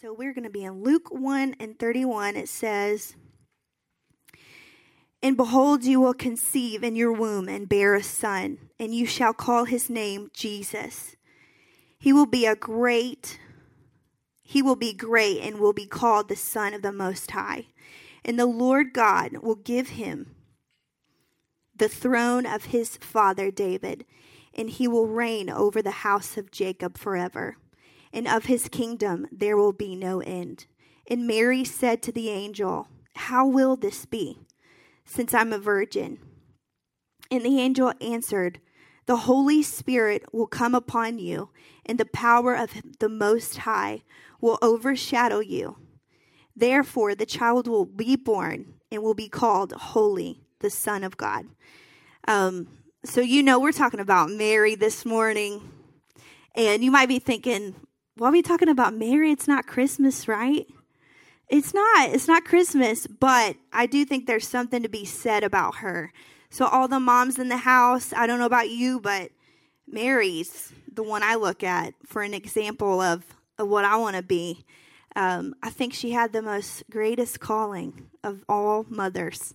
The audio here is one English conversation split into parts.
So we're going to be in Luke 1 and 31. It says, And behold, you will conceive in your womb and bear a son, and you shall call his name Jesus. He will be a great, he will be great and will be called the Son of the Most High. And the Lord God will give him the throne of his father David, and he will reign over the house of Jacob forever and of his kingdom there will be no end. And Mary said to the angel, How will this be, since I'm a virgin? And the angel answered, The Holy Spirit will come upon you, and the power of the Most High will overshadow you. Therefore, the child will be born and will be called Holy, the Son of God. Um, so, you know, we're talking about Mary this morning. And you might be thinking, why are we talking about Mary? It's not Christmas, right? It's not. It's not Christmas, but I do think there's something to be said about her. So, all the moms in the house, I don't know about you, but Mary's the one I look at for an example of, of what I want to be. Um, I think she had the most greatest calling of all mothers.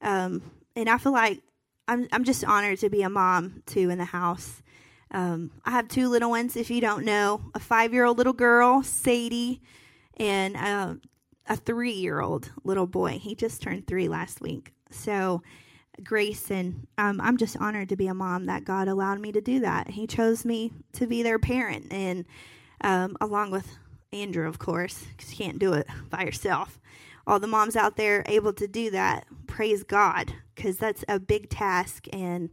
Um, and I feel like I'm, I'm just honored to be a mom too in the house. Um, I have two little ones, if you don't know a five year old little girl, Sadie, and uh, a three year old little boy. He just turned three last week. So, Grayson, um, I'm just honored to be a mom that God allowed me to do that. He chose me to be their parent, and um, along with Andrew, of course, because you can't do it by yourself. All the moms out there able to do that, praise God, because that's a big task and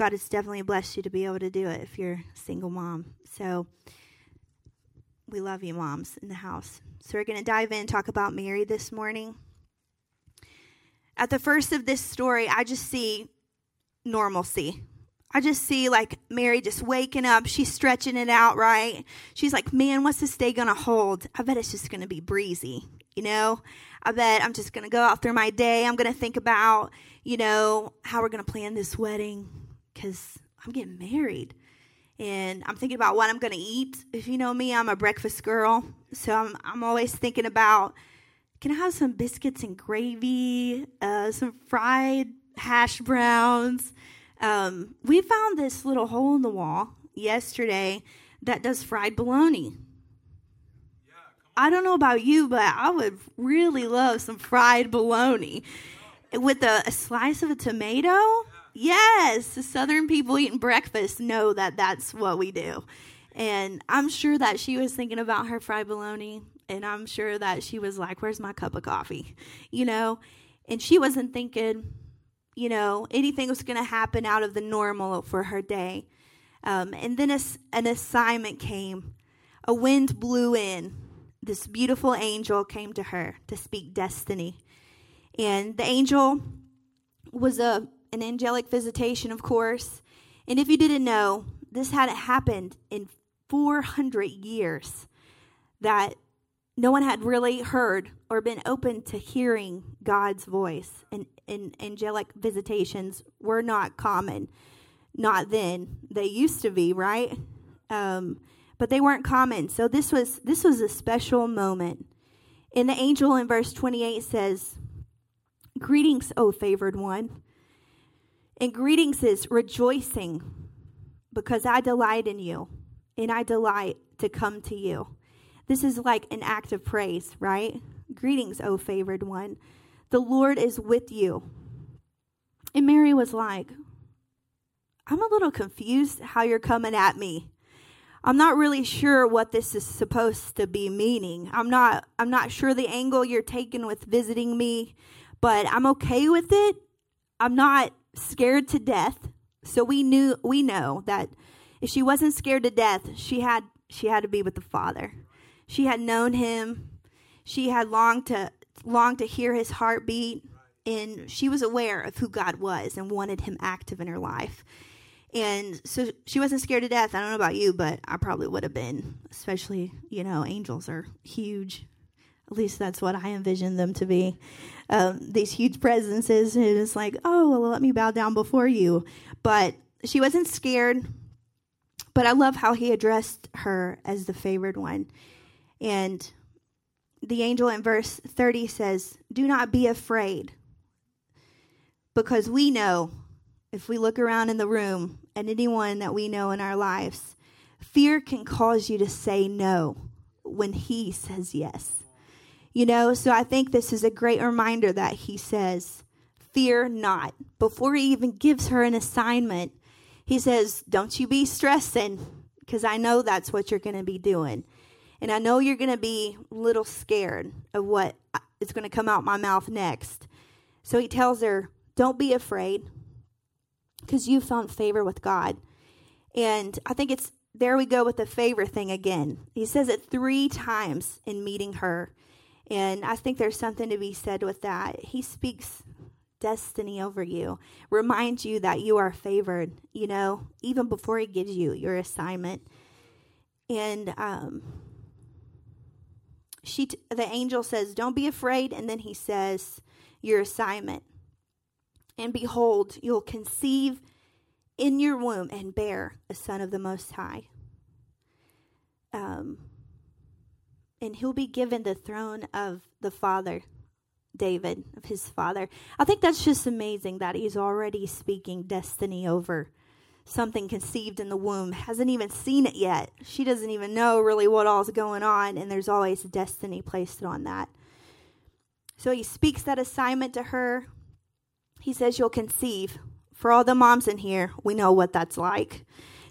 God has definitely blessed you to be able to do it if you're a single mom. So we love you, moms, in the house. So we're going to dive in and talk about Mary this morning. At the first of this story, I just see normalcy. I just see like Mary just waking up. She's stretching it out, right? She's like, man, what's this day going to hold? I bet it's just going to be breezy, you know? I bet I'm just going to go out through my day. I'm going to think about, you know, how we're going to plan this wedding because I'm getting married. And I'm thinking about what I'm going to eat. If you know me, I'm a breakfast girl. So I'm, I'm always thinking about can I have some biscuits and gravy, uh, some fried hash browns? Um, we found this little hole in the wall yesterday that does fried bologna. I don't know about you, but I would really love some fried bologna with a, a slice of a tomato Yes, the Southern people eating breakfast know that that's what we do. And I'm sure that she was thinking about her fried bologna, and I'm sure that she was like, Where's my cup of coffee? You know? And she wasn't thinking, you know, anything was going to happen out of the normal for her day. Um, and then a, an assignment came. A wind blew in. This beautiful angel came to her to speak destiny. And the angel was a an angelic visitation, of course. And if you didn't know, this hadn't happened in 400 years that no one had really heard or been open to hearing God's voice. And, and angelic visitations were not common. Not then. They used to be, right? Um, but they weren't common. So this was this was a special moment. And the angel in verse 28 says, Greetings, O favored one. And greetings is rejoicing because I delight in you and I delight to come to you. This is like an act of praise, right? Greetings, O favored one. The Lord is with you. And Mary was like, I'm a little confused how you're coming at me. I'm not really sure what this is supposed to be meaning. I'm not I'm not sure the angle you're taking with visiting me, but I'm okay with it. I'm not scared to death. So we knew we know that if she wasn't scared to death, she had she had to be with the Father. She had known him. She had longed to longed to hear his heartbeat and she was aware of who God was and wanted him active in her life. And so she wasn't scared to death. I don't know about you, but I probably would have been, especially, you know, angels are huge. At least that's what I envisioned them to be. Um, these huge presences, and it's like, oh, well, let me bow down before you. But she wasn't scared. But I love how he addressed her as the favored one. And the angel in verse 30 says, Do not be afraid. Because we know, if we look around in the room at anyone that we know in our lives, fear can cause you to say no when he says yes. You know, so I think this is a great reminder that he says, Fear not. Before he even gives her an assignment, he says, Don't you be stressing, because I know that's what you're going to be doing. And I know you're going to be a little scared of what uh, is going to come out my mouth next. So he tells her, Don't be afraid because you found favor with God. And I think it's there we go with the favor thing again. He says it three times in meeting her. And I think there's something to be said with that. He speaks destiny over you, reminds you that you are favored, you know, even before he gives you your assignment. And um, she t- the angel says, "Don't be afraid," and then he says, "Your assignment." And behold, you'll conceive in your womb and bear a son of the Most High. Um, and he'll be given the throne of the Father, David, of his father. I think that's just amazing that he's already speaking destiny over something conceived in the womb, hasn't even seen it yet. She doesn't even know really what all's going on, and there's always destiny placed on that. So he speaks that assignment to her. He says, You'll conceive. For all the moms in here, we know what that's like.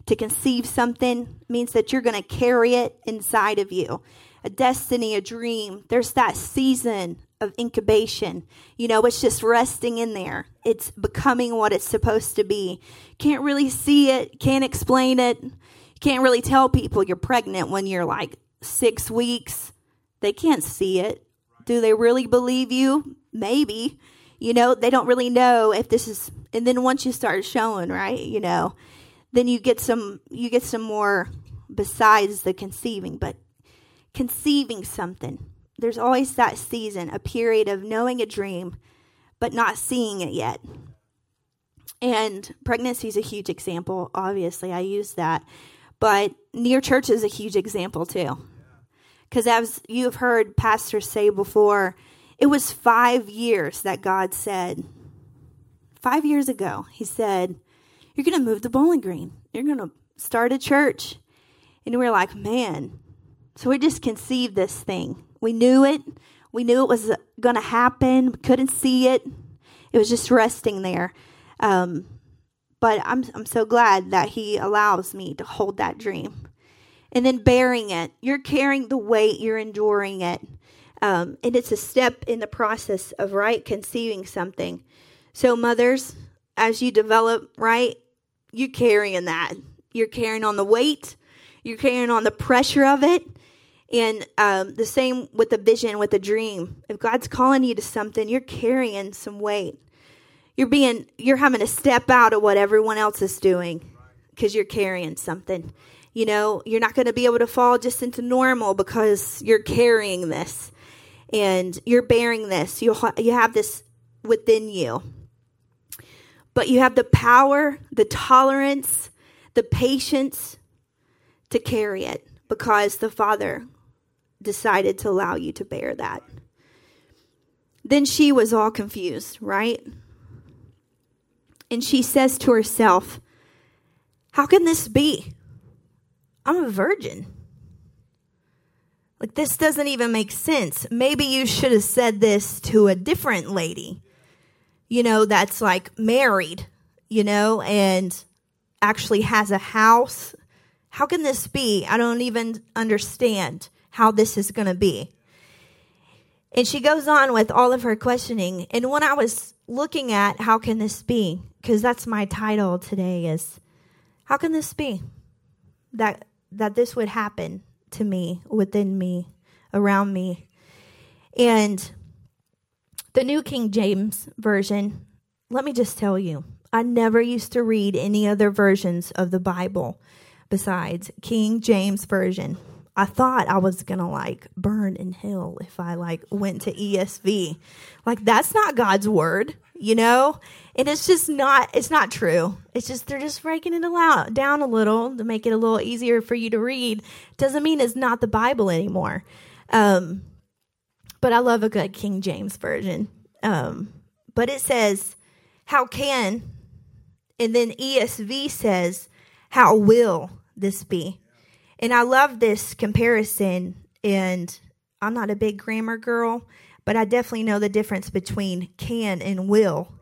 To conceive something means that you're going to carry it inside of you a destiny, a dream. There's that season of incubation. You know, it's just resting in there. It's becoming what it's supposed to be. Can't really see it, can't explain it. Can't really tell people you're pregnant when you're like six weeks. They can't see it. Do they really believe you? Maybe. You know, they don't really know if this is and then once you start showing, right, you know, then you get some you get some more besides the conceiving, but conceiving something there's always that season, a period of knowing a dream, but not seeing it yet. And pregnancy is a huge example. Obviously, I use that. But near church is a huge example too. Because as you've heard pastors say before, it was five years that God said, five years ago, He said, You're going to move to Bowling Green. You're going to start a church. And we we're like, Man. So we just conceived this thing. We knew it. We knew it was going to happen. We couldn't see it. It was just resting there. Um, but I'm I'm so glad that He allows me to hold that dream, and then bearing it. You're carrying the weight. You're enduring it, um, and it's a step in the process of right conceiving something. So mothers, as you develop right, you're carrying that. You're carrying on the weight. You're carrying on the pressure of it. And um, the same with the vision, with the dream. If God's calling you to something, you're carrying some weight. You're being, you're having to step out of what everyone else is doing because you're carrying something. You know, you're not going to be able to fall just into normal because you're carrying this and you're bearing this. You you have this within you. But you have the power, the tolerance, the patience to carry it because the Father decided to allow you to bear that. Then she was all confused, right? And she says to herself, How can this be? I'm a virgin. Like, this doesn't even make sense. Maybe you should have said this to a different lady, you know, that's like married, you know, and actually has a house. How can this be? I don't even understand how this is going to be. And she goes on with all of her questioning. And when I was looking at how can this be, because that's my title today is how can this be that that this would happen to me, within me, around me. And the New King James version, let me just tell you, I never used to read any other versions of the Bible besides King James version. I thought I was gonna like burn in hell if I like went to ESV. Like that's not God's word, you know? And it's just not it's not true. It's just they're just breaking it down a little to make it a little easier for you to read. Doesn't mean it's not the Bible anymore. Um but I love a good King James version. Um, but it says, How can, and then ESV says, How will this be? And I love this comparison. And I'm not a big grammar girl, but I definitely know the difference between can and will.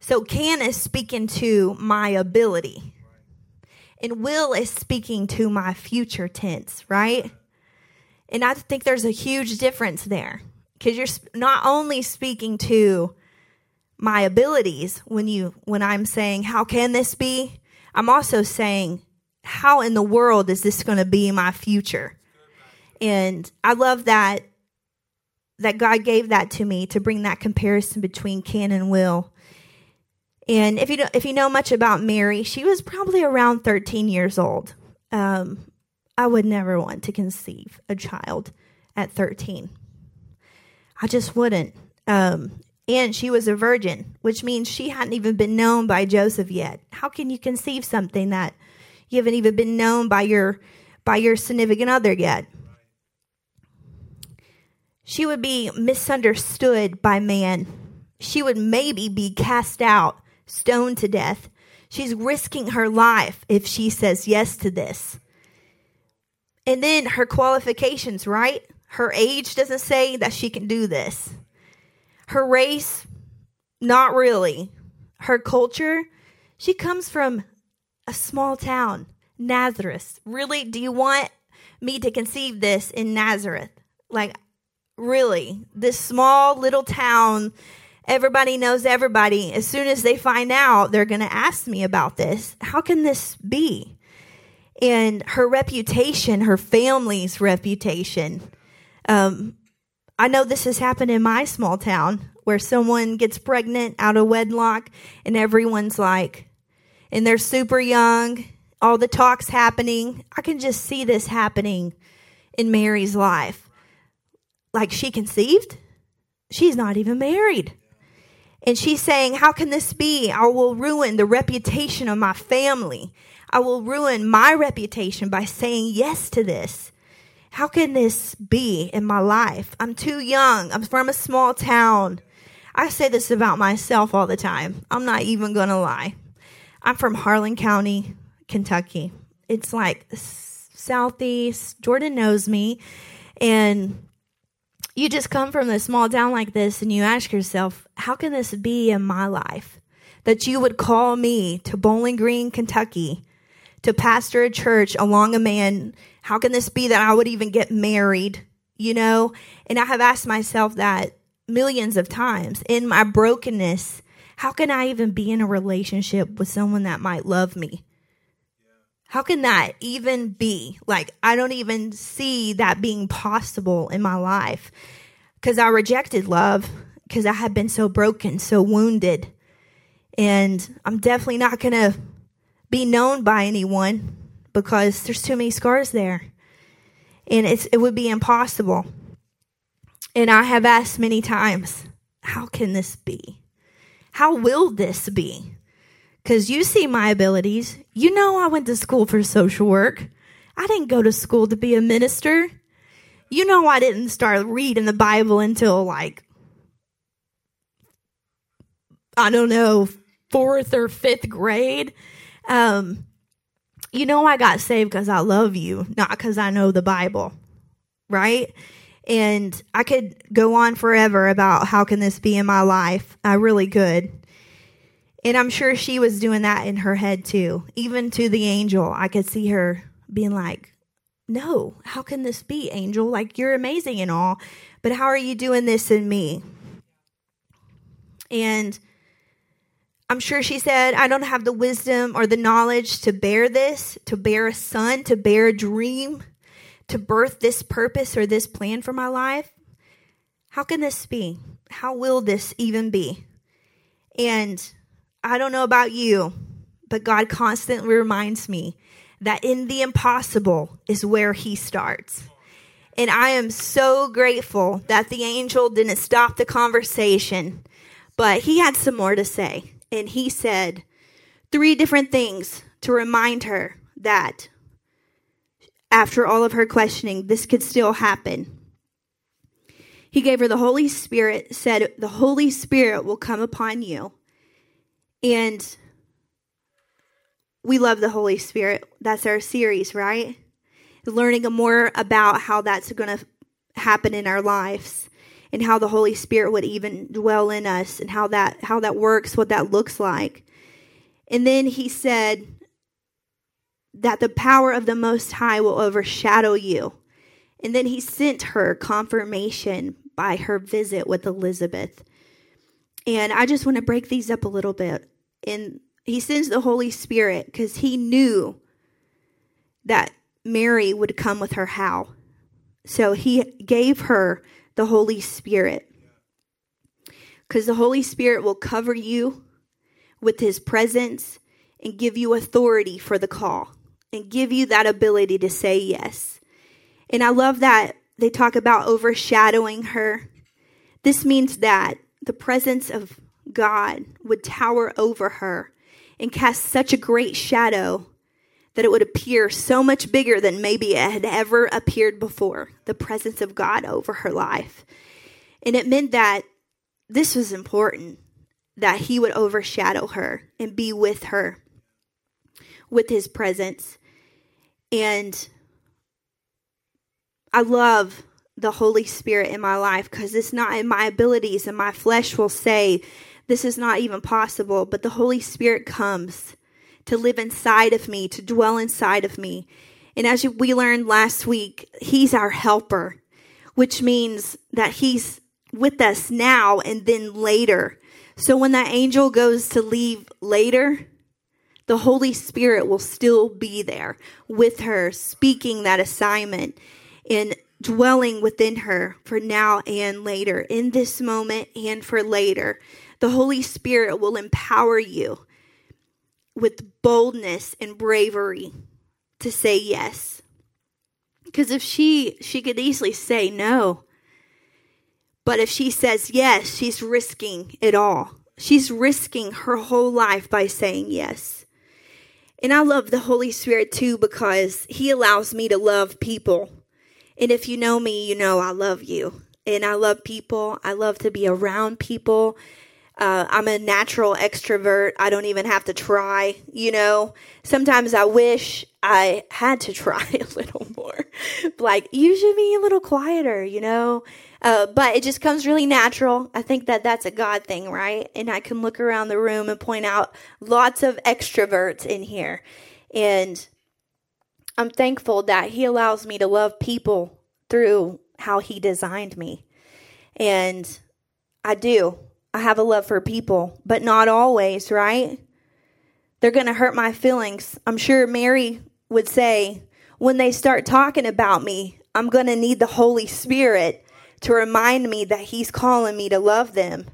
So, can is speaking to my ability, and will is speaking to my future tense, right? And I think there's a huge difference there because you're not only speaking to my abilities when you when I'm saying how can this be? I'm also saying how in the world is this going to be my future? And I love that that God gave that to me to bring that comparison between can and will. And if you know, if you know much about Mary, she was probably around 13 years old. Um, I would never want to conceive a child at 13. I just wouldn't. Um, and she was a virgin, which means she hadn't even been known by Joseph yet. How can you conceive something that you haven't even been known by your by your significant other yet? She would be misunderstood by man. She would maybe be cast out, stoned to death. She's risking her life if she says yes to this. And then her qualifications, right? Her age doesn't say that she can do this. Her race, not really. Her culture, she comes from a small town, Nazareth. Really, do you want me to conceive this in Nazareth? Like, really, this small little town, everybody knows everybody. As soon as they find out, they're going to ask me about this. How can this be? and her reputation, her family's reputation. Um, I know this has happened in my small town where someone gets pregnant out of wedlock and everyone's like, and they're super young, all the talk's happening. I can just see this happening in Mary's life. Like she conceived, she's not even married. And she's saying, How can this be? I will ruin the reputation of my family. I will ruin my reputation by saying yes to this. How can this be in my life? I'm too young. I'm from a small town. I say this about myself all the time. I'm not even going to lie. I'm from Harlan County, Kentucky. It's like southeast. Jordan knows me. And you just come from a small town like this and you ask yourself, how can this be in my life? That you would call me to Bowling Green, Kentucky to pastor a church along a man. How can this be that I would even get married? You know? And I have asked myself that millions of times in my brokenness. How can I even be in a relationship with someone that might love me? How can that even be? Like, I don't even see that being possible in my life because I rejected love because I had been so broken, so wounded. And I'm definitely not going to be known by anyone because there's too many scars there. And it's, it would be impossible. And I have asked many times, how can this be? How will this be? Because you see my abilities. You know, I went to school for social work. I didn't go to school to be a minister. You know, I didn't start reading the Bible until like, I don't know, fourth or fifth grade. Um, you know, I got saved because I love you, not because I know the Bible, right? And I could go on forever about how can this be in my life. I really could. And I'm sure she was doing that in her head too. Even to the angel, I could see her being like, No, how can this be, angel? Like, you're amazing and all, but how are you doing this in me? And I'm sure she said, I don't have the wisdom or the knowledge to bear this, to bear a son, to bear a dream, to birth this purpose or this plan for my life. How can this be? How will this even be? And I don't know about you, but God constantly reminds me that in the impossible is where He starts. And I am so grateful that the angel didn't stop the conversation, but he had some more to say and he said three different things to remind her that after all of her questioning, this could still happen. He gave her the Holy Spirit, said, The Holy Spirit will come upon you. And we love the Holy Spirit. That's our series, right? Learning more about how that's going to happen in our lives and how the Holy Spirit would even dwell in us and how that how that works, what that looks like. And then he said that the power of the most high will overshadow you. And then he sent her confirmation by her visit with Elizabeth. And I just want to break these up a little bit. And he sends the Holy Spirit because he knew that Mary would come with her how. So he gave her the Holy Spirit. Because the Holy Spirit will cover you with his presence and give you authority for the call and give you that ability to say yes. And I love that they talk about overshadowing her. This means that the presence of God would tower over her and cast such a great shadow that it would appear so much bigger than maybe it had ever appeared before the presence of God over her life. And it meant that this was important that he would overshadow her and be with her with his presence. And I love the Holy Spirit in my life because it's not in my abilities, and my flesh will say, This is not even possible. But the Holy Spirit comes to live inside of me, to dwell inside of me. And as we learned last week, He's our helper, which means that He's with us now and then later. So when that angel goes to leave later, the Holy Spirit will still be there with her, speaking that assignment and dwelling within her for now and later, in this moment and for later. The Holy Spirit will empower you with boldness and bravery to say yes. Because if she she could easily say no. But if she says yes, she's risking it all. She's risking her whole life by saying yes. And I love the Holy Spirit too because he allows me to love people and if you know me, you know I love you. And I love people. I love to be around people. Uh, I'm a natural extrovert. I don't even have to try, you know. Sometimes I wish I had to try a little more. like, you should be a little quieter, you know. Uh, but it just comes really natural. I think that that's a God thing, right? And I can look around the room and point out lots of extroverts in here. And I'm thankful that He allows me to love people through how He designed me. And I do. I have a love for people, but not always, right? They're going to hurt my feelings. I'm sure Mary would say, when they start talking about me, I'm going to need the Holy Spirit to remind me that He's calling me to love them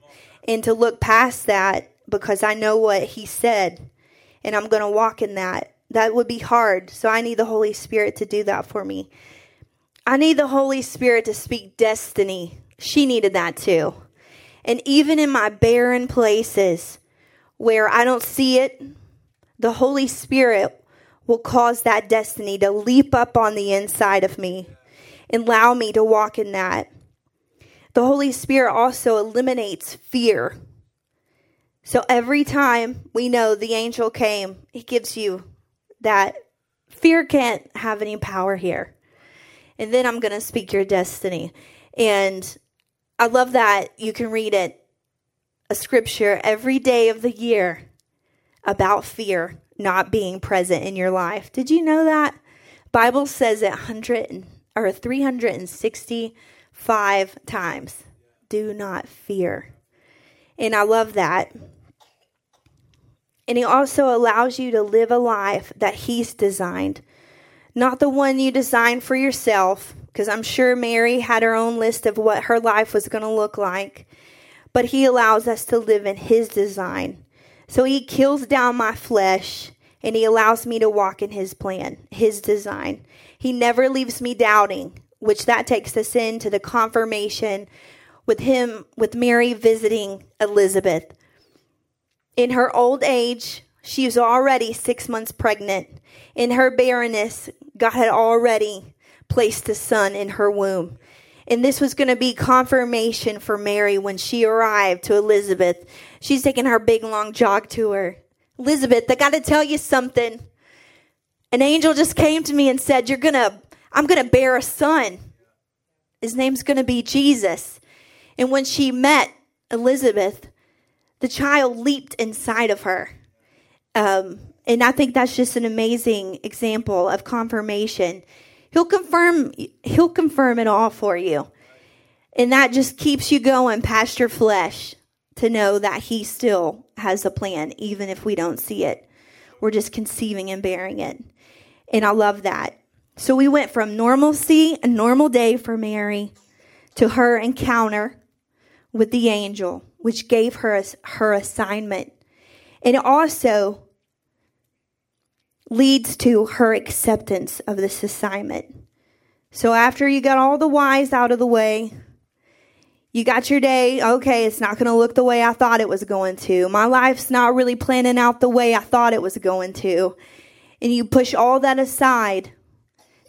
and to look past that because I know what He said and I'm going to walk in that that would be hard. So I need the Holy Spirit to do that for me. I need the Holy Spirit to speak destiny. She needed that too. And even in my barren places where I don't see it, the Holy Spirit will cause that destiny to leap up on the inside of me and allow me to walk in that. The Holy Spirit also eliminates fear. So every time we know the angel came, he gives you that fear can't have any power here. And then I'm going to speak your destiny. And I love that you can read it, a scripture every day of the year about fear not being present in your life. Did you know that? Bible says it 100 or 365 times. Do not fear. And I love that. And He also allows you to live a life that He's designed, not the one you designed for yourself, because I'm sure Mary had her own list of what her life was going to look like. But He allows us to live in His design. So He kills down my flesh and He allows me to walk in His plan, His design. He never leaves me doubting, which that takes us into the confirmation with Him, with Mary visiting Elizabeth. In her old age, she was already six months pregnant. In her barrenness, God had already placed a son in her womb. And this was going to be confirmation for Mary when she arrived to Elizabeth. She's taking her big long jog to her. Elizabeth, I got to tell you something. An angel just came to me and said, You're going to, I'm going to bear a son. His name's going to be Jesus. And when she met Elizabeth, the child leaped inside of her. Um, and I think that's just an amazing example of confirmation. He'll confirm he'll confirm it all for you. And that just keeps you going past your flesh to know that he still has a plan even if we don't see it. We're just conceiving and bearing it. And I love that. So we went from normalcy, a normal day for Mary, to her encounter with the angel, which gave her her assignment. And it also leads to her acceptance of this assignment. So after you got all the whys out of the way, you got your day. Okay, it's not going to look the way I thought it was going to. My life's not really planning out the way I thought it was going to. And you push all that aside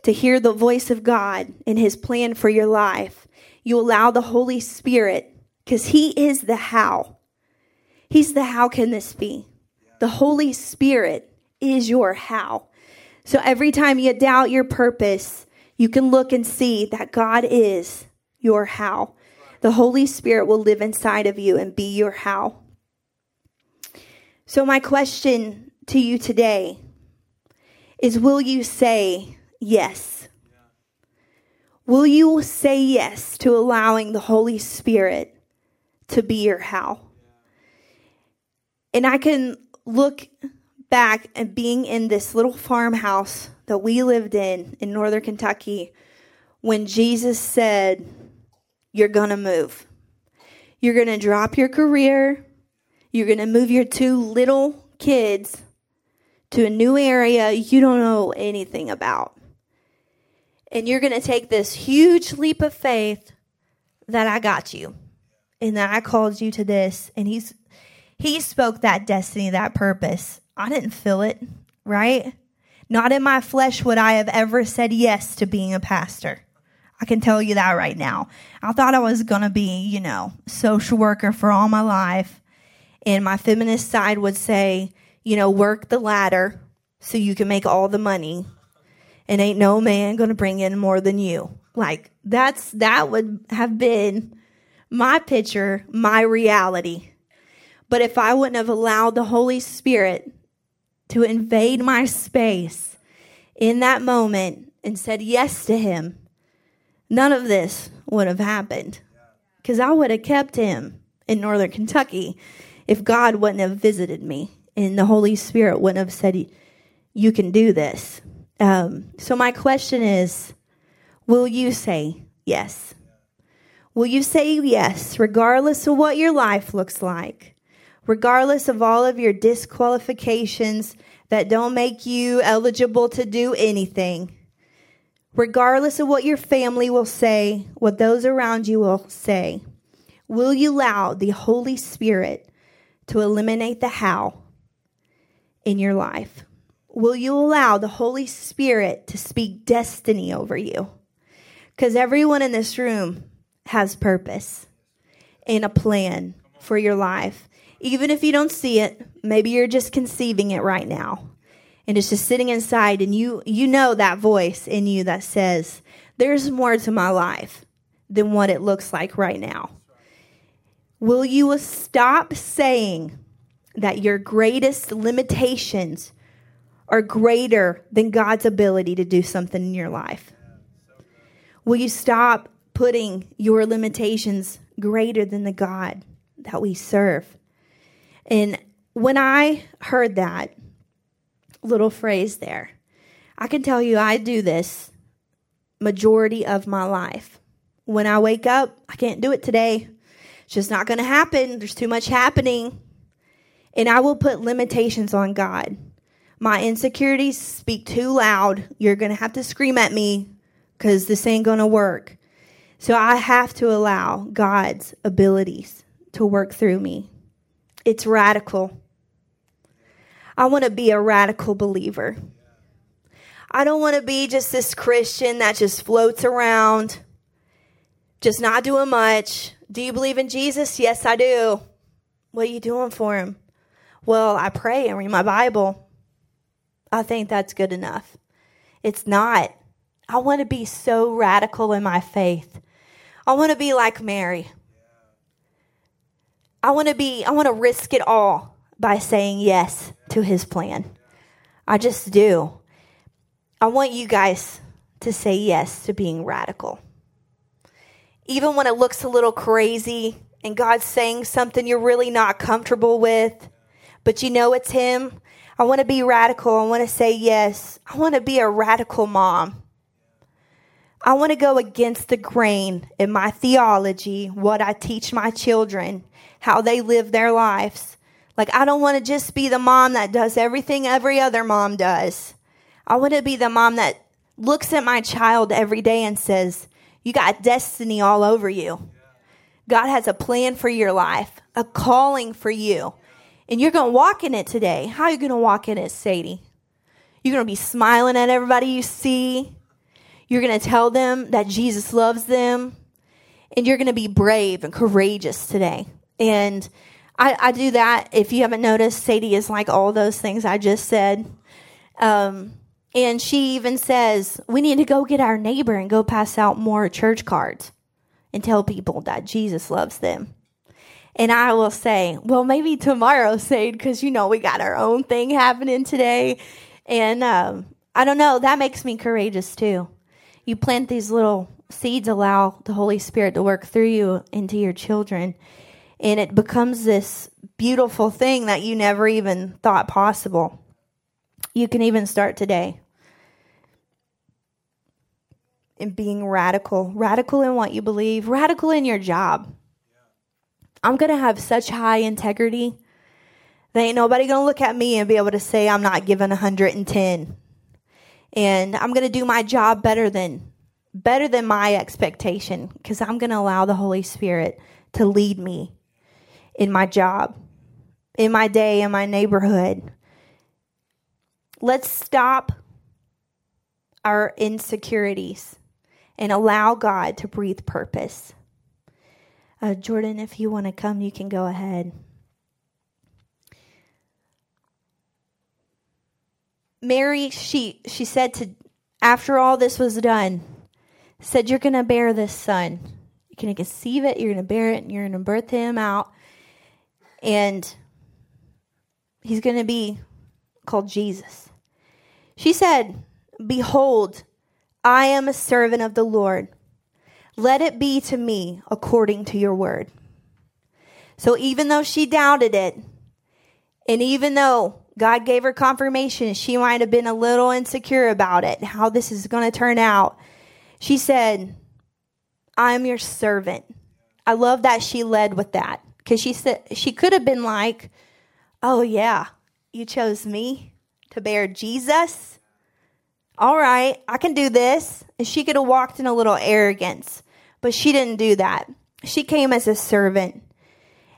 to hear the voice of God and his plan for your life. You allow the Holy Spirit because he is the how. He's the how can this be? The Holy Spirit is your how. So every time you doubt your purpose, you can look and see that God is your how. The Holy Spirit will live inside of you and be your how. So, my question to you today is Will you say yes? Will you say yes to allowing the Holy Spirit to be your how? And I can look back and being in this little farmhouse that we lived in in northern Kentucky when Jesus said, You're going to move. You're going to drop your career. You're going to move your two little kids to a new area you don't know anything about. And you're going to take this huge leap of faith that I got you and that I called you to this. And he's, he spoke that destiny, that purpose I didn't feel it, right? Not in my flesh would I have ever said yes to being a pastor. I can tell you that right now. I thought I was going to be, you know, social worker for all my life. And my feminist side would say, you know, work the ladder so you can make all the money. And ain't no man going to bring in more than you. Like that's that would have been my picture, my reality. But if I wouldn't have allowed the Holy Spirit to invade my space in that moment and said yes to him, none of this would have happened. Because I would have kept him in northern Kentucky if God wouldn't have visited me and the Holy Spirit wouldn't have said, You can do this. Um, so, my question is Will you say yes? Will you say yes, regardless of what your life looks like? regardless of all of your disqualifications that don't make you eligible to do anything, regardless of what your family will say, what those around you will say, will you allow the Holy Spirit to eliminate the how in your life? Will you allow the Holy Spirit to speak destiny over you? Because everyone in this room has purpose and a plan for your life even if you don't see it, maybe you're just conceiving it right now. And it's just sitting inside and you you know that voice in you that says, there's more to my life than what it looks like right now. Will you stop saying that your greatest limitations are greater than God's ability to do something in your life? Will you stop putting your limitations greater than the God that we serve? And when I heard that little phrase there, I can tell you I do this majority of my life. When I wake up, I can't do it today. It's just not going to happen. There's too much happening. And I will put limitations on God. My insecurities speak too loud. You're going to have to scream at me because this ain't going to work. So I have to allow God's abilities to work through me. It's radical. I want to be a radical believer. I don't want to be just this Christian that just floats around Just not doing much. Do you believe in Jesus? Yes, I do. What are you doing for him? Well, I pray and read my Bible. I think that's good enough. It's not. I want to be so radical in my faith. I want to be like Mary. I want to be, I want to risk it all by saying yes to his plan. I just do. I want you guys to say yes to being radical. Even when it looks a little crazy and God's saying something you're really not comfortable with, but you know it's Him, I want to be radical. I want to say yes. I want to be a radical mom. I want to go against the grain in my theology, what I teach my children, how they live their lives. Like, I don't want to just be the mom that does everything every other mom does. I want to be the mom that looks at my child every day and says, You got destiny all over you. God has a plan for your life, a calling for you. And you're going to walk in it today. How are you going to walk in it, Sadie? You're going to be smiling at everybody you see. You're going to tell them that Jesus loves them. And you're going to be brave and courageous today. And I, I, do that. If you haven't noticed, Sadie is like all those things I just said. Um, and she even says, we need to go get our neighbor and go pass out more church cards and tell people that Jesus loves them. And I will say, well, maybe tomorrow, Sade, because you know we got our own thing happening today. And um, I don't know, that makes me courageous too. You plant these little seeds, allow the Holy Spirit to work through you into your children. And it becomes this beautiful thing that you never even thought possible. You can even start today in being radical, radical in what you believe, radical in your job. I'm going to have such high integrity. that ain't nobody going to look at me and be able to say I'm not giving 110. And I'm going to do my job better than better than my expectation because I'm going to allow the Holy Spirit to lead me in my job, in my day, in my neighborhood. Let's stop our insecurities and allow God to breathe purpose. Uh, Jordan, if you want to come, you can go ahead. Mary, she she said to after all this was done, said, You're gonna bear this son. You're gonna conceive it, you're gonna bear it, and you're gonna birth him out. And he's gonna be called Jesus. She said, Behold, I am a servant of the Lord. Let it be to me according to your word. So even though she doubted it, and even though God gave her confirmation, she might have been a little insecure about it, how this is going to turn out. She said, I am your servant. I love that she led with that because she said she could have been like, Oh, yeah, you chose me to bear Jesus. All right, I can do this. And she could have walked in a little arrogance. But she didn't do that. She came as a servant.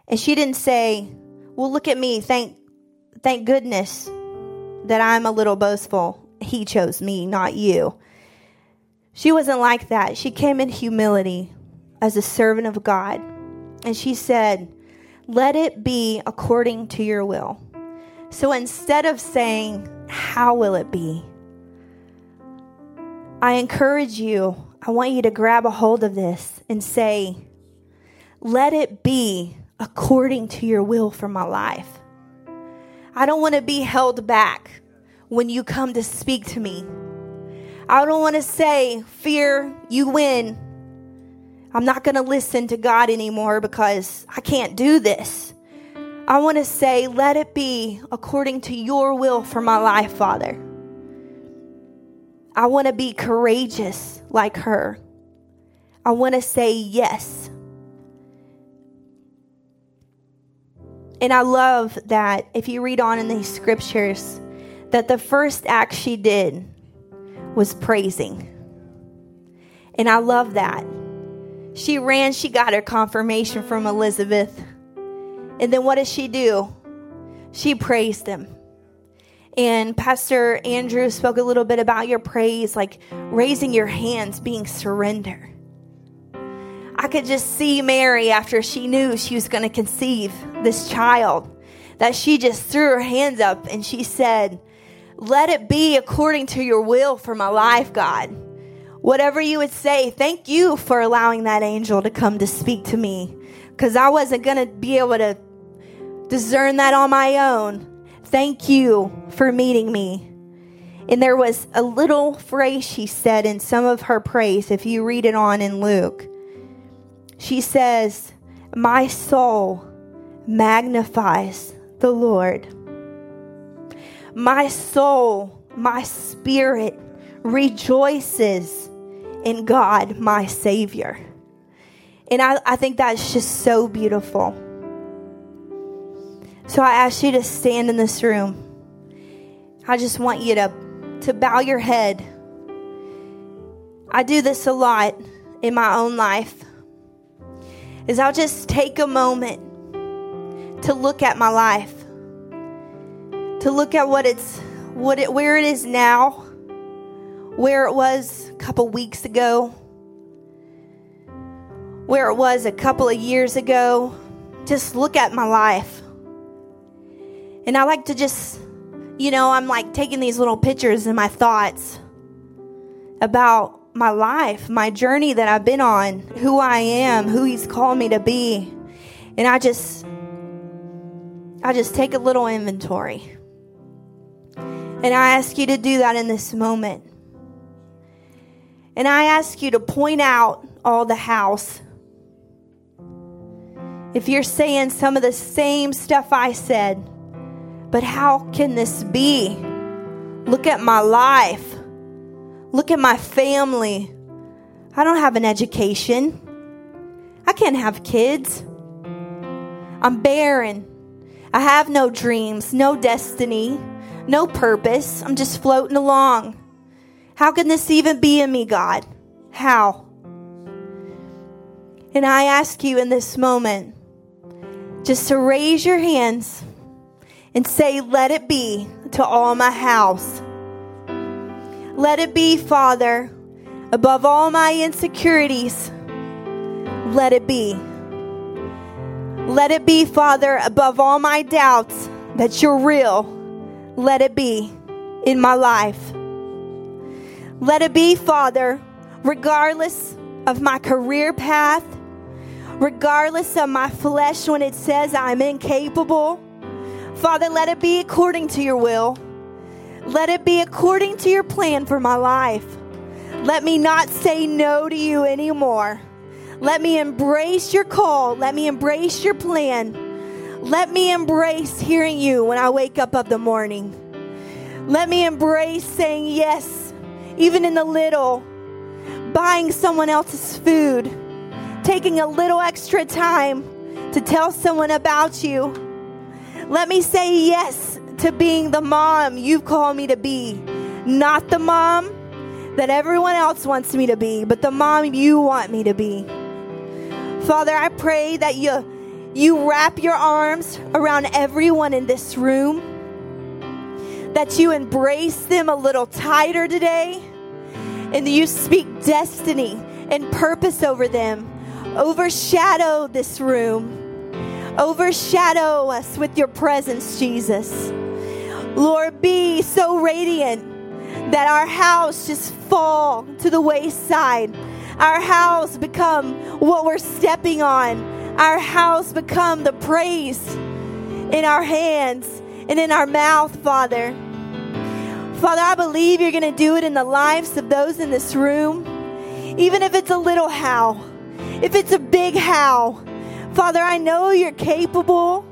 And she didn't say, Well, look at me. Thank, thank goodness that I'm a little boastful. He chose me, not you. She wasn't like that. She came in humility as a servant of God. And she said, Let it be according to your will. So instead of saying, How will it be? I encourage you I want you to grab a hold of this and say, Let it be according to your will for my life. I don't want to be held back when you come to speak to me. I don't want to say, Fear, you win. I'm not going to listen to God anymore because I can't do this. I want to say, Let it be according to your will for my life, Father. I want to be courageous like her. I want to say yes. And I love that if you read on in these scriptures, that the first act she did was praising. And I love that. She ran, she got her confirmation from Elizabeth. And then what does she do? She praised him. And Pastor Andrew spoke a little bit about your praise, like raising your hands, being surrender. I could just see Mary after she knew she was going to conceive this child, that she just threw her hands up and she said, Let it be according to your will for my life, God. Whatever you would say, thank you for allowing that angel to come to speak to me because I wasn't going to be able to discern that on my own. Thank you for meeting me. And there was a little phrase she said in some of her praise, if you read it on in Luke. She says, My soul magnifies the Lord. My soul, my spirit rejoices in God, my Savior. And I, I think that's just so beautiful. So I ask you to stand in this room. I just want you to, to bow your head. I do this a lot in my own life. Is I'll just take a moment to look at my life. To look at what it's what it where it is now, where it was a couple weeks ago, where it was a couple of years ago. Just look at my life. And I like to just, you know, I'm like taking these little pictures in my thoughts about my life, my journey that I've been on, who I am, who He's called me to be. And I just, I just take a little inventory. And I ask you to do that in this moment. And I ask you to point out all the house. If you're saying some of the same stuff I said, but how can this be? Look at my life. Look at my family. I don't have an education. I can't have kids. I'm barren. I have no dreams, no destiny, no purpose. I'm just floating along. How can this even be in me, God? How? And I ask you in this moment just to raise your hands and say, Let it be to all my house. Let it be, Father, above all my insecurities. Let it be. Let it be, Father, above all my doubts that you're real. Let it be in my life. Let it be, Father, regardless of my career path, regardless of my flesh when it says I'm incapable. Father, let it be according to your will. Let it be according to your plan for my life. Let me not say no to you anymore. Let me embrace your call. Let me embrace your plan. Let me embrace hearing you when I wake up of the morning. Let me embrace saying yes even in the little, buying someone else's food, taking a little extra time to tell someone about you. Let me say yes to being the mom you've called me to be, not the mom that everyone else wants me to be, but the mom you want me to be. Father, I pray that you you wrap your arms around everyone in this room that you embrace them a little tighter today and that you speak destiny and purpose over them. Overshadow this room. Overshadow us with your presence, Jesus. Lord, be so radiant that our house just fall to the wayside. Our house become what we're stepping on. Our house become the praise in our hands and in our mouth, Father. Father, I believe you're going to do it in the lives of those in this room, even if it's a little how, if it's a big how. Father, I know you're capable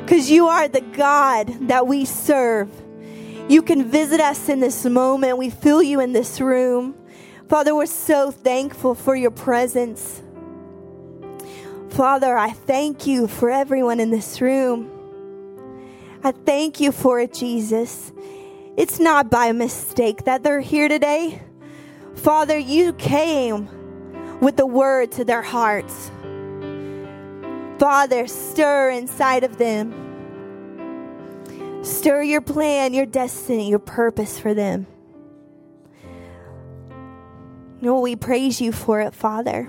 because you are the God that we serve. You can visit us in this moment. We feel you in this room. Father, we're so thankful for your presence. Father, I thank you for everyone in this room. I thank you for it, Jesus. It's not by mistake that they're here today. Father, you came with the word to their hearts. Father, stir inside of them. Stir your plan, your destiny, your purpose for them. Oh, we praise you for it, Father.